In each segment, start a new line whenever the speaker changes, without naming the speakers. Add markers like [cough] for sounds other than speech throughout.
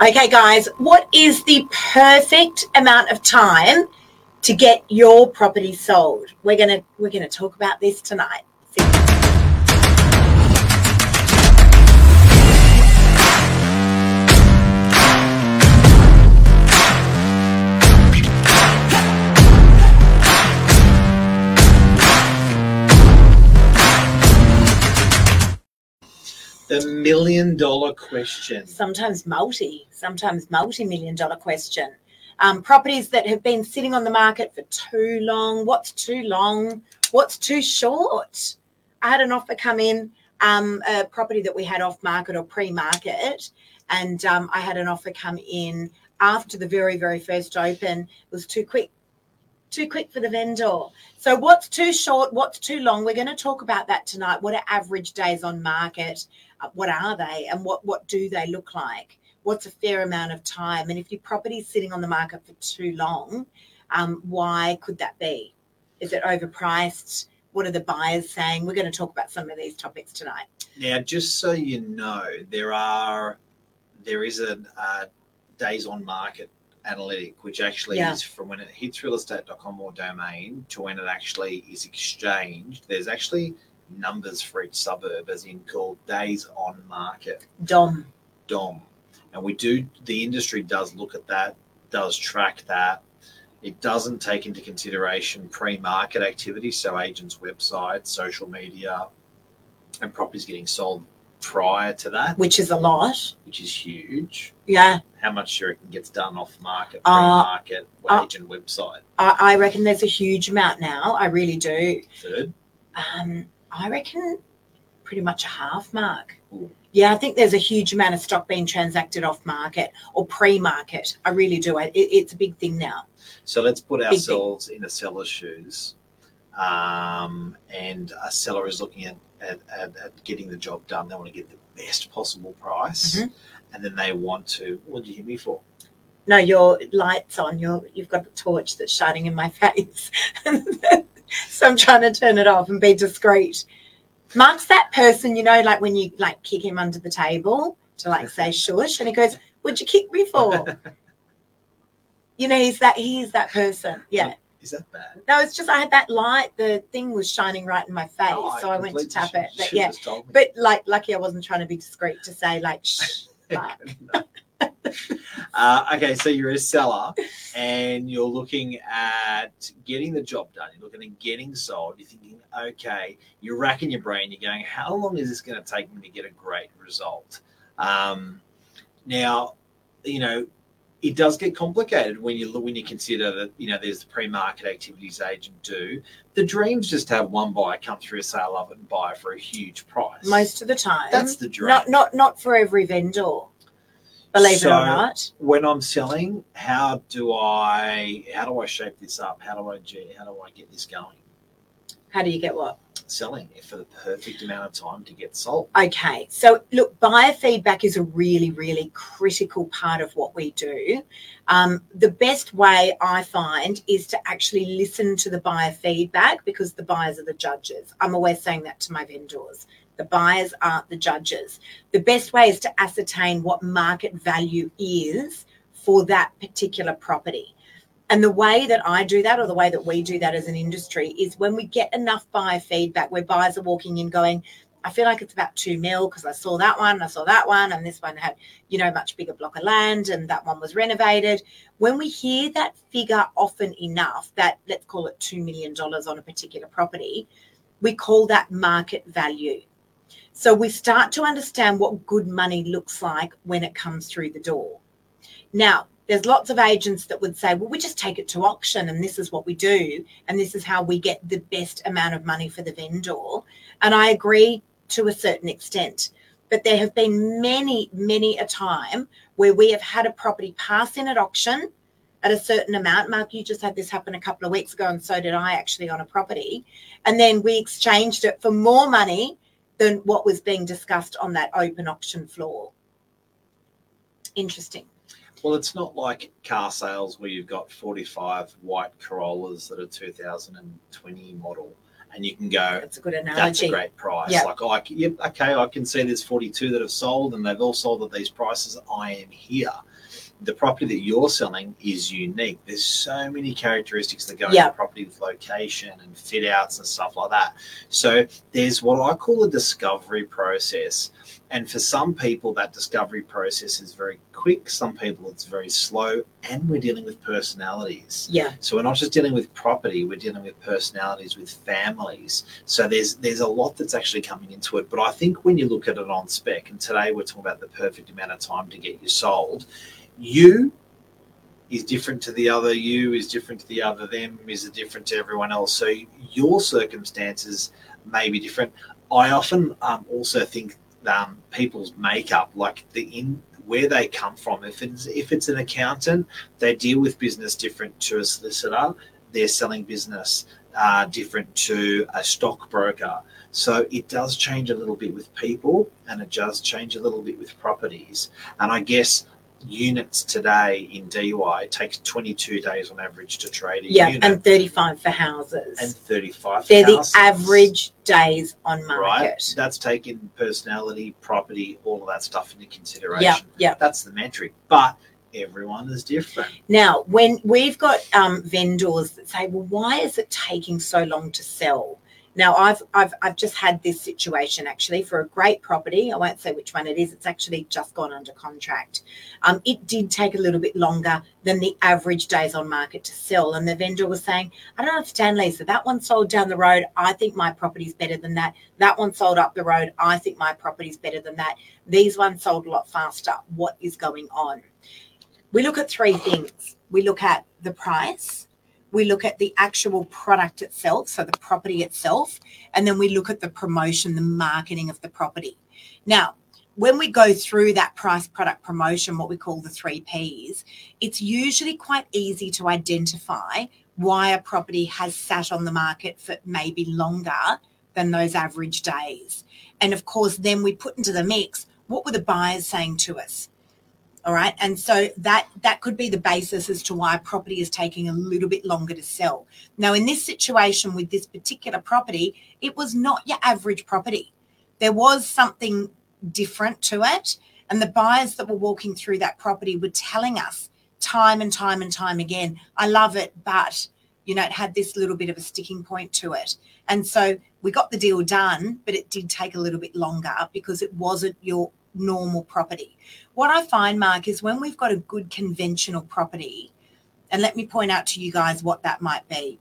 Okay, guys, what is the perfect amount of time to get your property sold? We're gonna we're gonna talk about this tonight.
The million dollar question.
Sometimes multi, sometimes multi-million dollar question. Um, properties that have been sitting on the market for too long. What's too long? What's too short? I had an offer come in, um, a property that we had off market or pre-market, and um, I had an offer come in after the very, very first open. It was too quick, too quick for the vendor. So, what's too short? What's too long? We're going to talk about that tonight. What are average days on market? Uh, what are they, and what what do they look like? What's a fair amount of time? And if your property's sitting on the market for too long, um, why could that be? Is it overpriced? What are the buyers saying? We're going to talk about some of these topics tonight.
Now, just so you know, there are there is a, days on market analytic, which actually
Yeah.
is from when it hits realestate.com or domain to when it actually is exchanged. There's actually numbers for each suburb, as in called days on market.
Dom.
DOM. And we do, the industry does look at that, does track that. It doesn't take into consideration pre market activity, so agents' websites, social media, and properties getting sold prior to that,
which is a lot.
which is huge.
Yeah,
How much you reckon gets done off market, pre
Uh,
market,
uh,
agent website?
I, I reckon there's a huge amount now. I really do.
Third,
Um, I reckon pretty much a half mark.
Ooh.
Yeah, I think there's a huge amount of stock being transacted off market or pre market. I really do. I, it, it's a big thing now.
So let's put ourselves in a seller's shoes. Um, and a seller is looking at, at, at, at getting the job done. They want to get the best possible price.
Mhm.
And then they want to, what did you hit me for?
No, your lights on. Your you've got a torch that's shining in my [laughs] face, [laughs] so I'm trying to turn it off and be discreet. Mark's that person, you know, like when you like kick him under the table to like [laughs] say shush, and he goes, "What'd you kick me for?" you know, he's that he's that person. Yeah.
Is that bad?
No, it's just I had that light. The thing was shining right in my face,
Oh,
so I went to tap it. But yeah,
have told me.
but like, lucky I wasn't trying to be discreet to say like, shh. [laughs]
Uh, okay, so you're a seller and you're looking at getting the job done. You're looking at getting sold. You're thinking, okay, you're racking your brain. You're going, how long is this going to take me to get a great result? Um, now, you know, it does get complicated when you when you consider that you know there's the pre-market activities agent do. The dreams just have one buyer come through a sale of it and buy for a huge price.
Most of the time,
That's the dream.
not not not for every vendor. Believe it or not.
when I'm selling, how do I how do I shape this up? How do I how do I get this going?
How do you get what?
Selling it for the perfect amount of time to get sold.
Okay, so look, buyer feedback is a really, really critical part of what we do. Um, the best way I find is to actually listen to the buyer feedback because the buyers are the judges. I'm always saying that to my vendors. The buyers aren't the judges. The best way is to ascertain what market value is for that particular property. And the way that I do that, or the way that we do that as an industry, is when we get enough buyer feedback where buyers are walking in going, I feel like it's about two mil because I saw that one, I saw that one, and this one had, you know, much bigger block of land, and that one was renovated. When we hear that figure often enough, that let's call it $2 million on a particular property, we call that market value. So we start to understand what good money looks like when it comes through the door. Now, there's lots of agents that would say, well, we just take it to auction and this is what we do. And this is how we get the best amount of money for the vendor. And I agree to a certain extent. But there have been many, many a time where we have had a property pass in at auction at a certain amount. Mark, you just had this happen a couple of weeks ago, and so did I actually on a property. And then we exchanged it for more money than what was being discussed on that open auction floor. Interesting.
Well, it's not like car sales where you've got 45 white Corollas that are 2020 model and you can go,
That's a good analogy.
that's a great price.
Yeah.
Like, yep, okay, I can see there's 42 that have sold and they've all sold at these prices. I am here. The property that you're selling is unique. There's so many characteristics that go
Yeah.
into property with location and fit outs and stuff like that. So there's what I call a discovery process. And for some people, that discovery process is very quick. Some people, it's very slow. And we're dealing with personalities.
Yeah.
So we're not just dealing with property, we're dealing with personalities, with families. So there's there's a lot that's actually coming into it. But I think when you look at it on spec, and today we're talking about the perfect amount of time to get you sold, you is different to the other, you is different to the other, them is different to everyone else. So your circumstances may be different. I often um, also think um, people's makeup, like the in where they come from. If it's if it's an accountant, they deal with business different to a solicitor. They're selling business uh, different to a stockbroker. So it does change a little bit with people, and it does change a little bit with properties. And I guess units today in Dee Why takes 22 days on average to trade a
Yeah.
unit,
And 35 for houses.
and 35.
They're the
houses.
average days on market.
right? That's taking personality, property, all of that stuff into consideration.
Yeah. Yeah.
That's the metric. But everyone is different.
Now, when we've got um, vendors that say, "Well, why is it taking so long to sell?" Now, I've I've I've just had this situation actually for a great property. I won't say which one it is. It's actually just gone under contract. Um, it did take a little bit longer than the average days on market to sell, and the vendor was saying, "I don't understand, Lisa. That one sold down the road. I think my property's better than that. That one sold up the road. I think my property's better than that. These ones sold a lot faster. What is going on?" we look at three things. We look at the price, we look at the actual product itself, so the property itself, and then we look at the promotion, the marketing of the property. Now, when we go through that price, product, promotion, what we call the three Ps, it's usually quite easy to identify why a property has sat on the market for maybe longer than those average days. And of course, then we put into the mix what were the buyers saying to us? All right? And so that that could be the basis as to why property is taking a little bit longer to sell. Now in this situation with this particular property it was not your average property. There was something different to it and the buyers that were walking through that property were telling us time and time and time again i love it but you know it had this little bit of a sticking point to it. And so we got the deal done but it did take a little bit longer because it wasn't your normal property what I find, Mark, is when we've got a good conventional property, and let me point out to you guys what that might be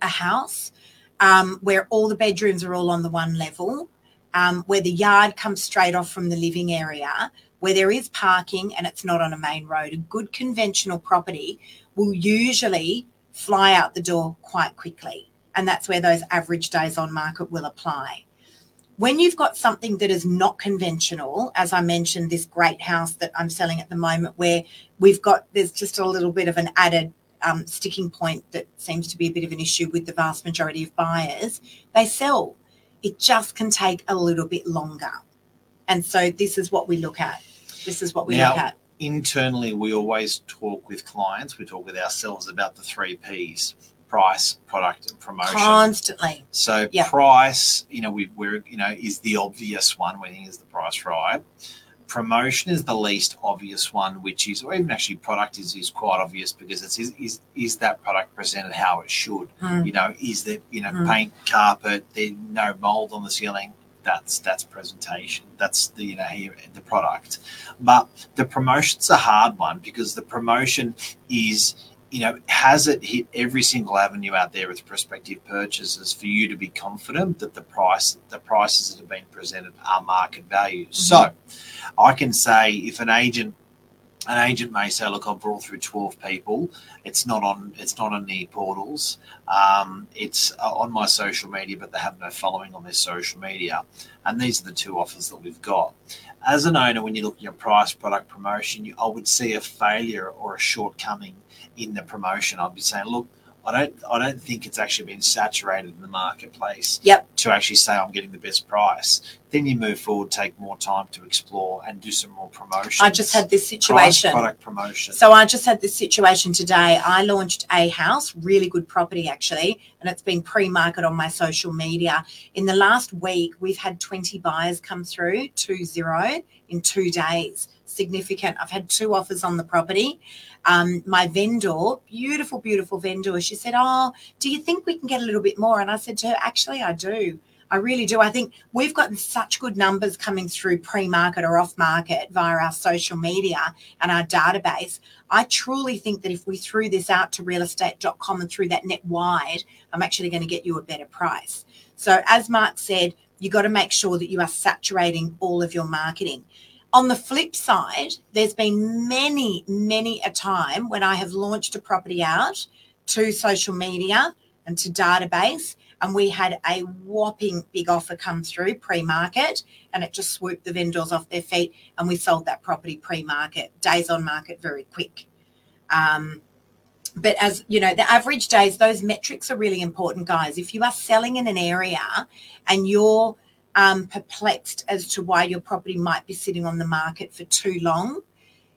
a house um, where all the bedrooms are all on the one level, um, where the yard comes straight off from the living area, where there is parking and it's not on a main road. A good conventional property will usually fly out the door quite quickly. And that's where those average days on market will apply when you've got something that is not conventional, as I mentioned, this great house that I'm selling at the moment, where we've got there's just a little bit of an added um, sticking point that seems to be a bit of an issue with the vast majority of buyers, they sell. It just can take a little bit longer. And so this is what we look at. This is what we
Now-
look at.
Internally, we always talk with clients, we talk with ourselves about the three Ps price, product, and promotion.
Constantly.
So
Yeah.
price, you know, we, we're you know is the obvious one. We think is the price right. Promotion is the least obvious one, which is, or even actually product is, is quite obvious because it's is, is is that product presented how it should.
Mm.
You know, is that you know
Mm.
paint, carpet, there no mold on the ceiling. That's that's presentation. That's the you know here the product. But the promotion's a hard one because the promotion is you know, has it hit every single avenue out there with prospective purchases for you to be confident that the price, the prices that have been presented are market value? So, I can say if an agent, an agent may say, "Look, I've brought through twelve people. It's not on, it's not on the portals. Um, it's uh, on my social media, but they have no following on their social media." And these are the two offers that we've got. As an owner, when you're looking at price, product, promotion, you, I would see a failure or a shortcoming in the promotion. I'd be saying, look, I don't, I don't think it's actually been saturated in the marketplace.
Yep.
To actually say I'm getting the best price, Then you move forward, take more time to explore and do some more promotion.
I just had this situation.
product promotion.
So I just had this situation today. I launched a house, really good property actually, and it's been pre-market on my social media. In the last week, we've had 20 buyers come through, two zero in two days. Significant. I've had two offers on the property. Um, my vendor, beautiful, beautiful vendor, she said, "Oh, do you think we can get a little bit more?" And I said to her, "Actually, I do." I really do. I think we've gotten such good numbers coming through pre market or off market via our social media and our database. I truly think that if we threw this out to realestate.com and threw that net wide, I'm actually going to get you a better price. So, as Mark said, you've got to make sure that you are saturating all of your marketing. On the flip side, there's been many, many a time when I have launched a property out to social media and to database and we had a whopping big offer come through pre-market and it just swooped the vendors off their feet and we sold that property pre-market. Days on market very quick. Um, but as you know the average days those metrics are really important guys. If you are selling in an area and you're perplexed as to why your property might be sitting on the market for too long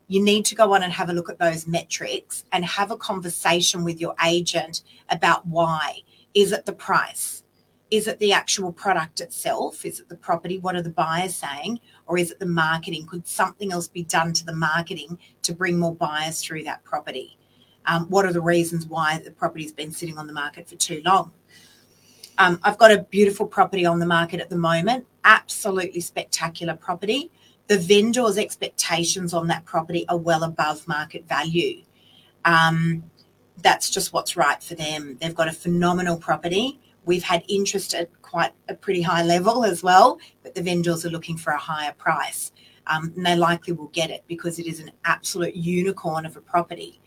you need to go on and have a look at those metrics and have a conversation with your agent about why is it the price? Is it the actual product itself? Is it the property? What are the buyers saying? Or is it the marketing? Could something else be done to the marketing to bring more buyers through that property? Um, what are the reasons why the property's been sitting on the market for too long? Um, I've got a beautiful property on the market at the moment, absolutely spectacular property. The vendor's expectations on that property are well above market value. Um, that's just what's right for them. They've got a phenomenal property. We've had interest at quite a pretty high level as well, but the vendors are looking for a higher price. Um, and they likely will get it because it is an absolute unicorn of a property.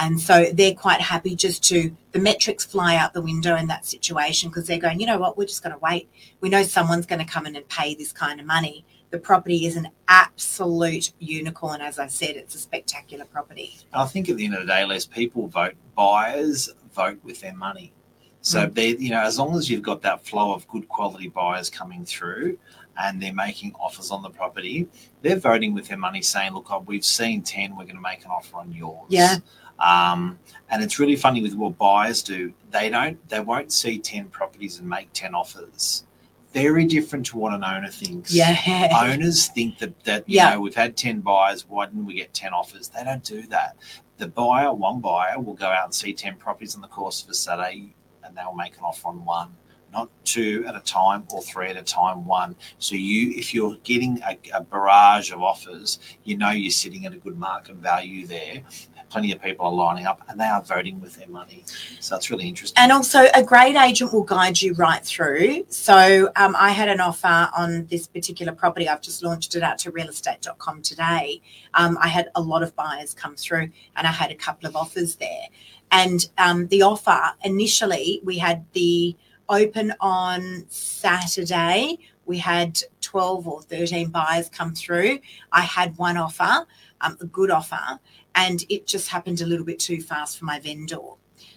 And so they're quite happy just to, the metrics fly out the window in that situation because they're going, you know what, we're just going to wait. We know someone's going to come in and pay this kind of money the property is an absolute unicorn. As I said, it's a spectacular property.
I think at the end of the day, Les people vote. Buyers vote with their money. So mm. they, you know, as long as you've got that flow of good quality buyers coming through, and they're making offers on the property, they're voting with their money, saying, "Look, we've seen ten, we're going to make an offer on yours."
Yeah.
Um, and it's really funny with what buyers do. They don't, they won't see ten properties and make ten offers very different to what an owner thinks.
Yeah. [laughs]
Owners think that that you yeah. know we've had ten buyers, why didn't we get ten offers? They don't do that. The buyer, one buyer, will go out and see ten properties in the course of a Saturday, and they'll make an offer on one, not two at a time or three at a time. One. So you, if you're getting a, a barrage of offers, you know you're sitting at a good market value there, plenty of people are lining up and they are voting with their money. So that's really interesting.
And also, a great agent will guide you right through. So um, I had an offer on this particular property. I've just launched it out to realestate.com today. Um, I had a lot of buyers come through and I had a couple of offers there. And um, the offer initially, we had the open on Saturday. We had 12 or 13 buyers come through. I had one offer, um, a good offer and it just happened a little bit too fast for my vendor.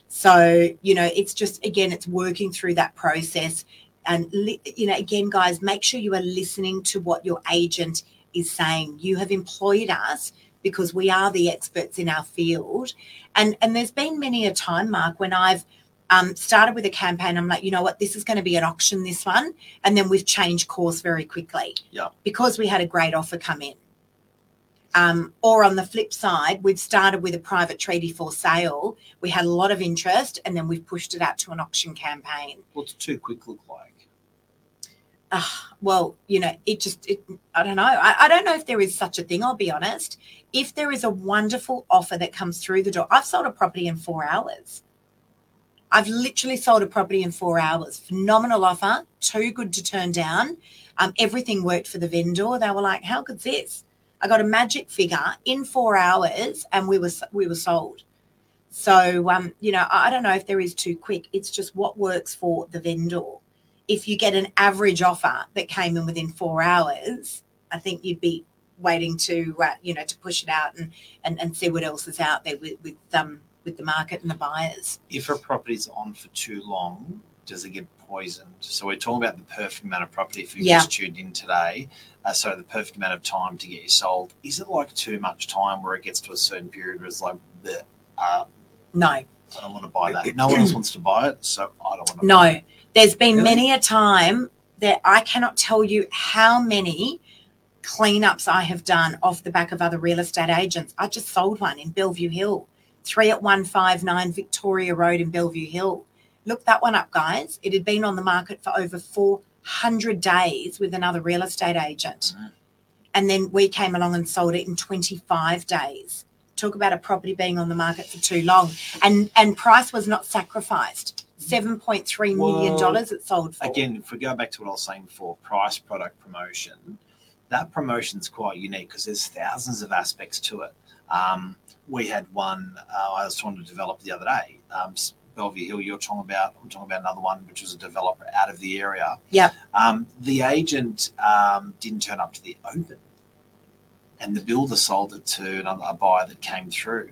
So, you know, it's just, again, it's working through that process. And, you know, again, guys, make sure you are listening to what your agent is saying. You have employed us because we are the experts in our field. And, and there's been many a time, Mark, when I've um, started with a campaign. I'm like, you know what, this is going to be an auction, this one. And then we've changed course very quickly.
Yeah.
Because we had a great offer come in. Um, or on the flip side, we've started with a private treaty for sale. We had a lot of interest, and then we've pushed it out to an auction campaign.
What's too quick look like?
Uh, well, you know, it just, it, I don't know. I, I don't know if there is such a thing, I'll be honest. If there is a wonderful offer that comes through the door, I've sold a property in four hours. I've literally sold a property in four hours. Phenomenal offer, too good to turn down. Um, everything worked for the vendor. They were like, how could this? I got a magic figure in four hours, and we were we were sold. So um, you know, I don't know if there is too quick. It's just what works for the vendor. If you get an average offer that came in within four hours, I think you'd be waiting to uh, you know to push it out and, and and see what else is out there with with um with the market and the buyers.
If a property's on for too long, does it get poisoned. So we're talking about the perfect amount of property. If you've
Yeah.
just tuned in today, uh, so the perfect amount of time to get you sold. Is it like too much time where it gets to a certain period where it's like, the, uh,
No,
I don't want to buy that. No one else [clears throat] wants to buy it, so I don't want to.
no. There's been
Really?
many a time that I cannot tell you how many cleanups I have done off the back of other real estate agents. I just sold one in Bellevue Hill, three at 159 Victoria Road in Bellevue Hill. Look that one up, guys. It had been on the market for over 400 days with another real estate agent. And then we came along and sold it in 25 days. Talk about a property being on the market for too long. And and price was not sacrificed. $7.3 million
Well,
it sold for.
Again, if we go back to what I was saying before, price, product, promotion, that promotion's quite unique because there's thousands of aspects to it. Um, we had one uh, I was trying to develop the other day. Um, Bellevue Hill, you're talking about. I'm talking about another one, which was a developer out of the area.
Yeah.
Um, the agent um, didn't turn up to the open, and the builder sold it to another a buyer that came through.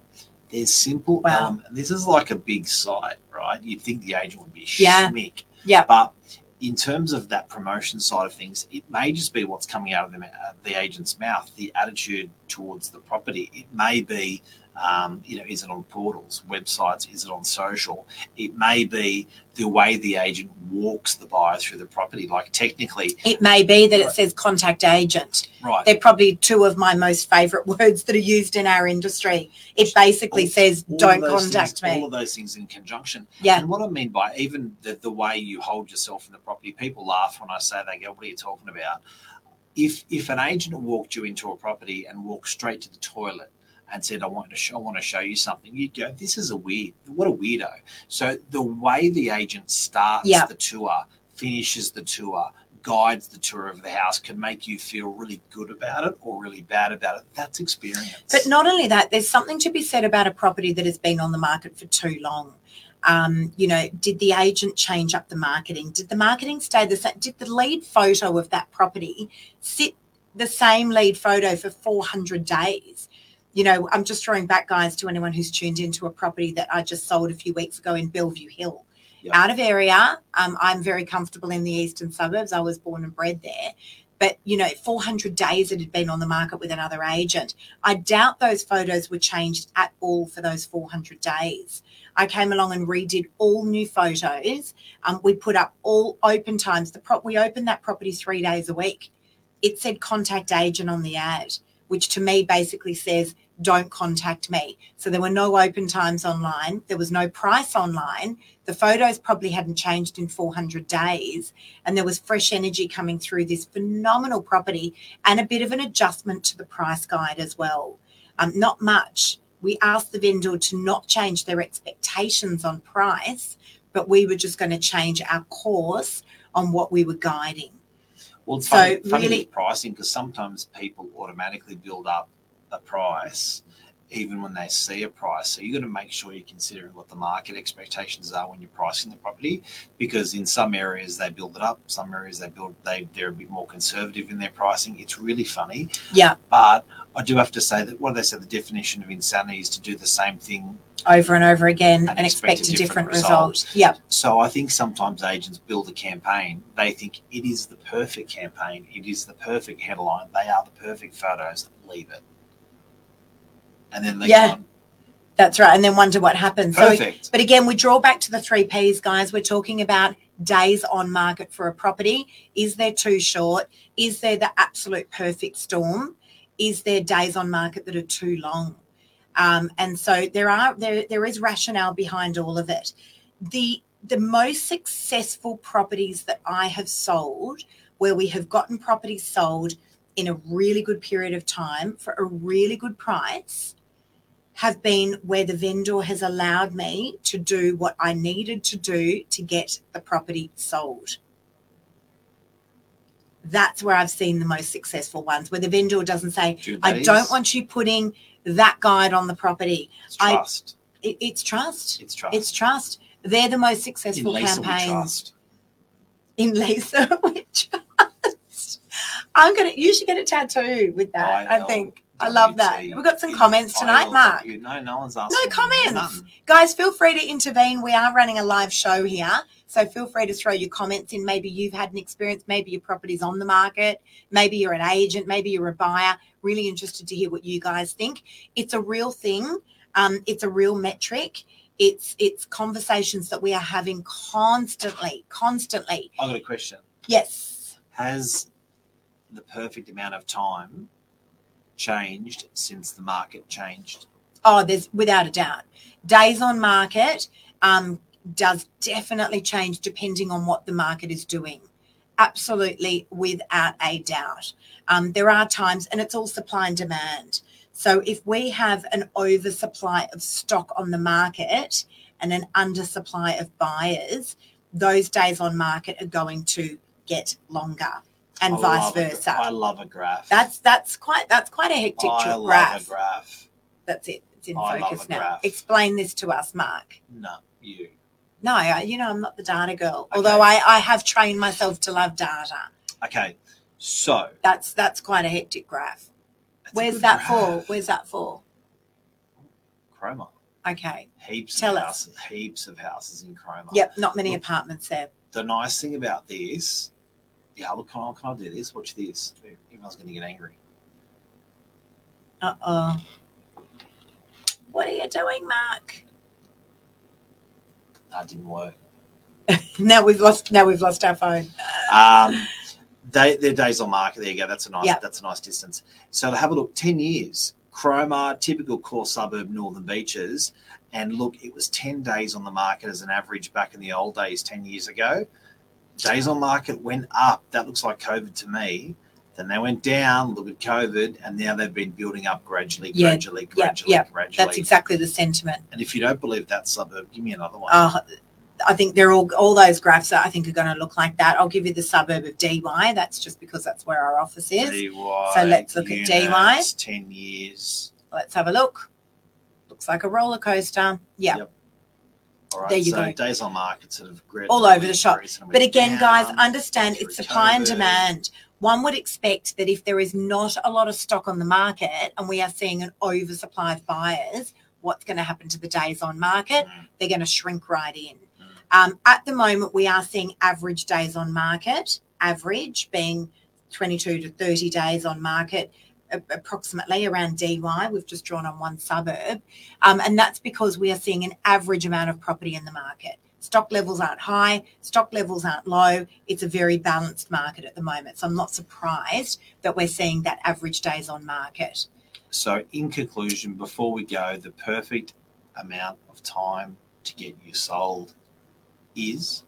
There's simple.
Wow.
Um, this is like a big site, right? You'd think the agent would be
Yeah.
schmick.
Yeah.
But in terms of that promotion side of things, it may just be what's coming out of the, uh, the agent's mouth, the attitude towards the property. It may be, um, you know, is it on portals, websites, is it on social? It may be the way the agent walks the buyer through the property. Like technically,
It may be that it says contact agent.
right?
They're probably two of my most favorite [laughs] words that are used in our industry. It basically
All-
says,
all
don't contact
things, All of those things in conjunction.
Yeah.
And what I mean by even the, the way you hold yourself in the property, people laugh when I say they go, "What are you talking about?" If if an agent walked you into a property and walked straight to the toilet and said, "I want to show, I want to show you something," you'd go, "This is a weird. What a weirdo." So the way the agent starts
Yeah.
the tour, finishes the tour, guides the tour of the house, can make you feel really good about it or really bad about it. That's experience.
But not only that, there's something to be said about a property that has been on the market for too long. Um, you know, did the agent change up the marketing? Did the marketing stay the same? Did the lead photo of that property sit the same lead photo for 400 days? You know, I'm just throwing back, guys, to anyone who's tuned into a property that I just sold a few weeks ago in Bellevue Hill.
Yeah.
Out of area, um, I'm very comfortable in the eastern suburbs. I was born and bred there. But, you know, 400 days it had been on the market with another agent. I doubt those photos were changed at all for those 400 days. I came along and redid all new photos. Um, we put up all open times. The prop we opened that property three days a week. It said contact agent on the ad, which to me basically says don't contact me. So there were no open times online. There was no price online. The photos probably hadn't changed in 400 days. And there was fresh energy coming through this phenomenal property and a bit of an adjustment to the price guide as well. Um, not much. We asked the vendor to not change their expectations on price, but we were just going to change our course on what we were guiding.
Well, it's
So,
funny, funny
really-
with pricing because sometimes people automatically build up a price even when they see a price. So you've got to make sure you're considering what the market expectations are when you're pricing the property, because in some areas they build it up, some areas they build they they're a bit more conservative in their pricing. It's really funny,
Yeah,
but I do have to say that what do they say the definition of insanity is to do the same thing
over and over again
And
and,
expect
expect,
a
different,
different
result.
result.
Yeah,
So I think sometimes agents build a campaign. They think it is the perfect campaign. It is the perfect headline. They are the perfect photos. Leave it. And then they
Yeah.
on,
that's right. And then wonder what happens. So
perfect.
But again, we draw back to the three P's, guys. We're talking about days on market for a property. Is there too short? Is there the absolute perfect storm? Is there days on market that are too long? Um, and so there are there there is rationale behind all of it. The the most successful properties that I have sold, where we have gotten properties sold in a really good period of time for a really good price, have been where the vendor has allowed me to do what I needed to do to get the property sold. That's where I've seen the most successful ones, where the vendor doesn't say, I don't want you putting that guide on the property.
It's
I-
trust.
It, it's trust.
It's trust.
It's trust. They're the most
In
successful
Lisa, we
campaigns
trust.
in Lisa. [laughs] Trust. I'm gonna. You should get a tattoo with that. I,
IL,
think. I love that. We've got some comments tonight, Mark.
No, no one's asking.
No comments. Guys, feel free to intervene. We are running a live show here. So feel free to throw your comments in. Maybe you've had an experience, maybe your property's on the market, maybe you're an agent, maybe you're a buyer. Really interested to hear what you guys think. It's a real thing. Um, it's a real metric. It's it's conversations that we are having constantly, constantly.
I've got a question.
Yes.
Has the perfect amount of time changed since the market changed?
Oh, there's without a doubt. Days on market um, does definitely change depending on what the market is doing. Absolutely, without a doubt. Um, there are times, and it's all supply and demand. So if we have an oversupply of stock on the market and an undersupply of buyers, those days on market are going to get longer and
I
vice
a-
versa.
I love a graph.
That's that's quite that's quite a hectic graph.
I love
graph.
a graph.
That's it. It's in
I
focus now.
graph.
Explain this to us, Mark.
No, you.
No, I, you know I'm not the data girl.
Okay.
Although I, I have trained myself to love data.
Okay, so
That's that's quite a hectic graph. Where's that
graph.
for? Where's that for?
Cromer.
Okay.
Heaps
Tell
of
us.
houses. Heaps of houses in Cromer.
Yep. Not many
Look.
apartments there.
The nice thing about this, yeah. Look, can I, can I do this? Watch this. Everyone's going to get angry.
Uh oh. What are you doing, Mark?
That didn't work. [laughs]
Now we've lost. Now we've lost our phone.
Um, they, their days on market. There you go. That's a nice.
Yeah.
That's a nice distance. So have a look. Ten years. Cromer, typical core suburb, Northern Beaches, and look, it was ten days on the market as an average back in the old days, ten years ago. Days on market went up. That looks like COVID to me. Then they went down. Look at COVID, and now they've been building up gradually,
Yeah,
gradually,
yeah,
gradually,
yeah.
gradually.
That's exactly the sentiment.
and if you don't believe that suburb, give me another one.
Uh, I think they're all all those graphs. I think are going to look like that. I'll give you the suburb of Dee Why. That's just because that's where our office is.
Dee Why,
So let's look at Dee
Why. Ten years.
Let's have a look. Looks like a roller coaster. Yeah.
Yep. All right.
There you
so
go.
days on market sort of grid-
All over the shop. But again, guys, understand it's supply and demand. One would expect that if there is not a lot of stock on the market and we are seeing an oversupply of buyers, what's going to happen to the days on market?
Mm.
They're going to shrink right in.
Mm.
Um, at the moment, we are seeing average days on market, average being 22 to 30 days on market, approximately around Dee Why. We've just drawn on one suburb. Um, and that's because we are seeing an average amount of property in the market. Stock levels aren't high, stock levels aren't low. It's a very balanced market at the moment. So I'm not surprised that we're seeing that average days on market.
So, in conclusion, before we go, the perfect amount of time to get you sold is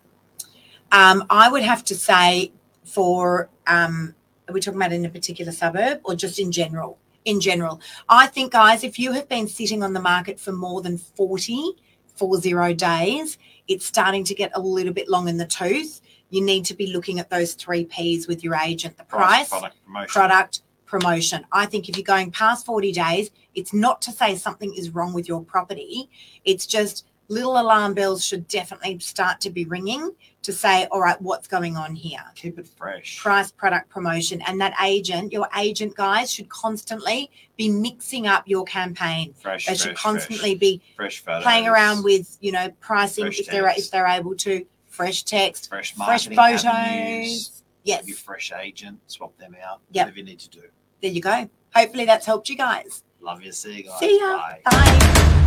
Um, I would have to say for um, are we talking about in a particular suburb or just in general? In general, I think, guys, if you have been sitting on the market for more than 40, four zero days, it's starting to get a little bit long in the tooth. You need to be looking at those three P's with your agent: the price,
product, promotion.
product, promotion. I think if you're going past 40 days, it's not to say something is wrong with your property. It's just little alarm bells should definitely start to be ringing to say, all right, what's going on here?
Keep it fresh.
Price, product, promotion. And that agent, your agent guys should constantly be mixing up your campaign.
fresh.
They should
fresh,
constantly be
fresh, fresh photos.
playing around with, you know, pricing
Fresh
if they're if they're able to, fresh text,
fresh,
fresh photos.
avenues,
Yes.
Maybe fresh agent, swap them out.
Yep.
Whatever you need to do.
There you go. Hopefully that's helped you guys.
Love you. See you guys.
See ya.
Bye.
Bye.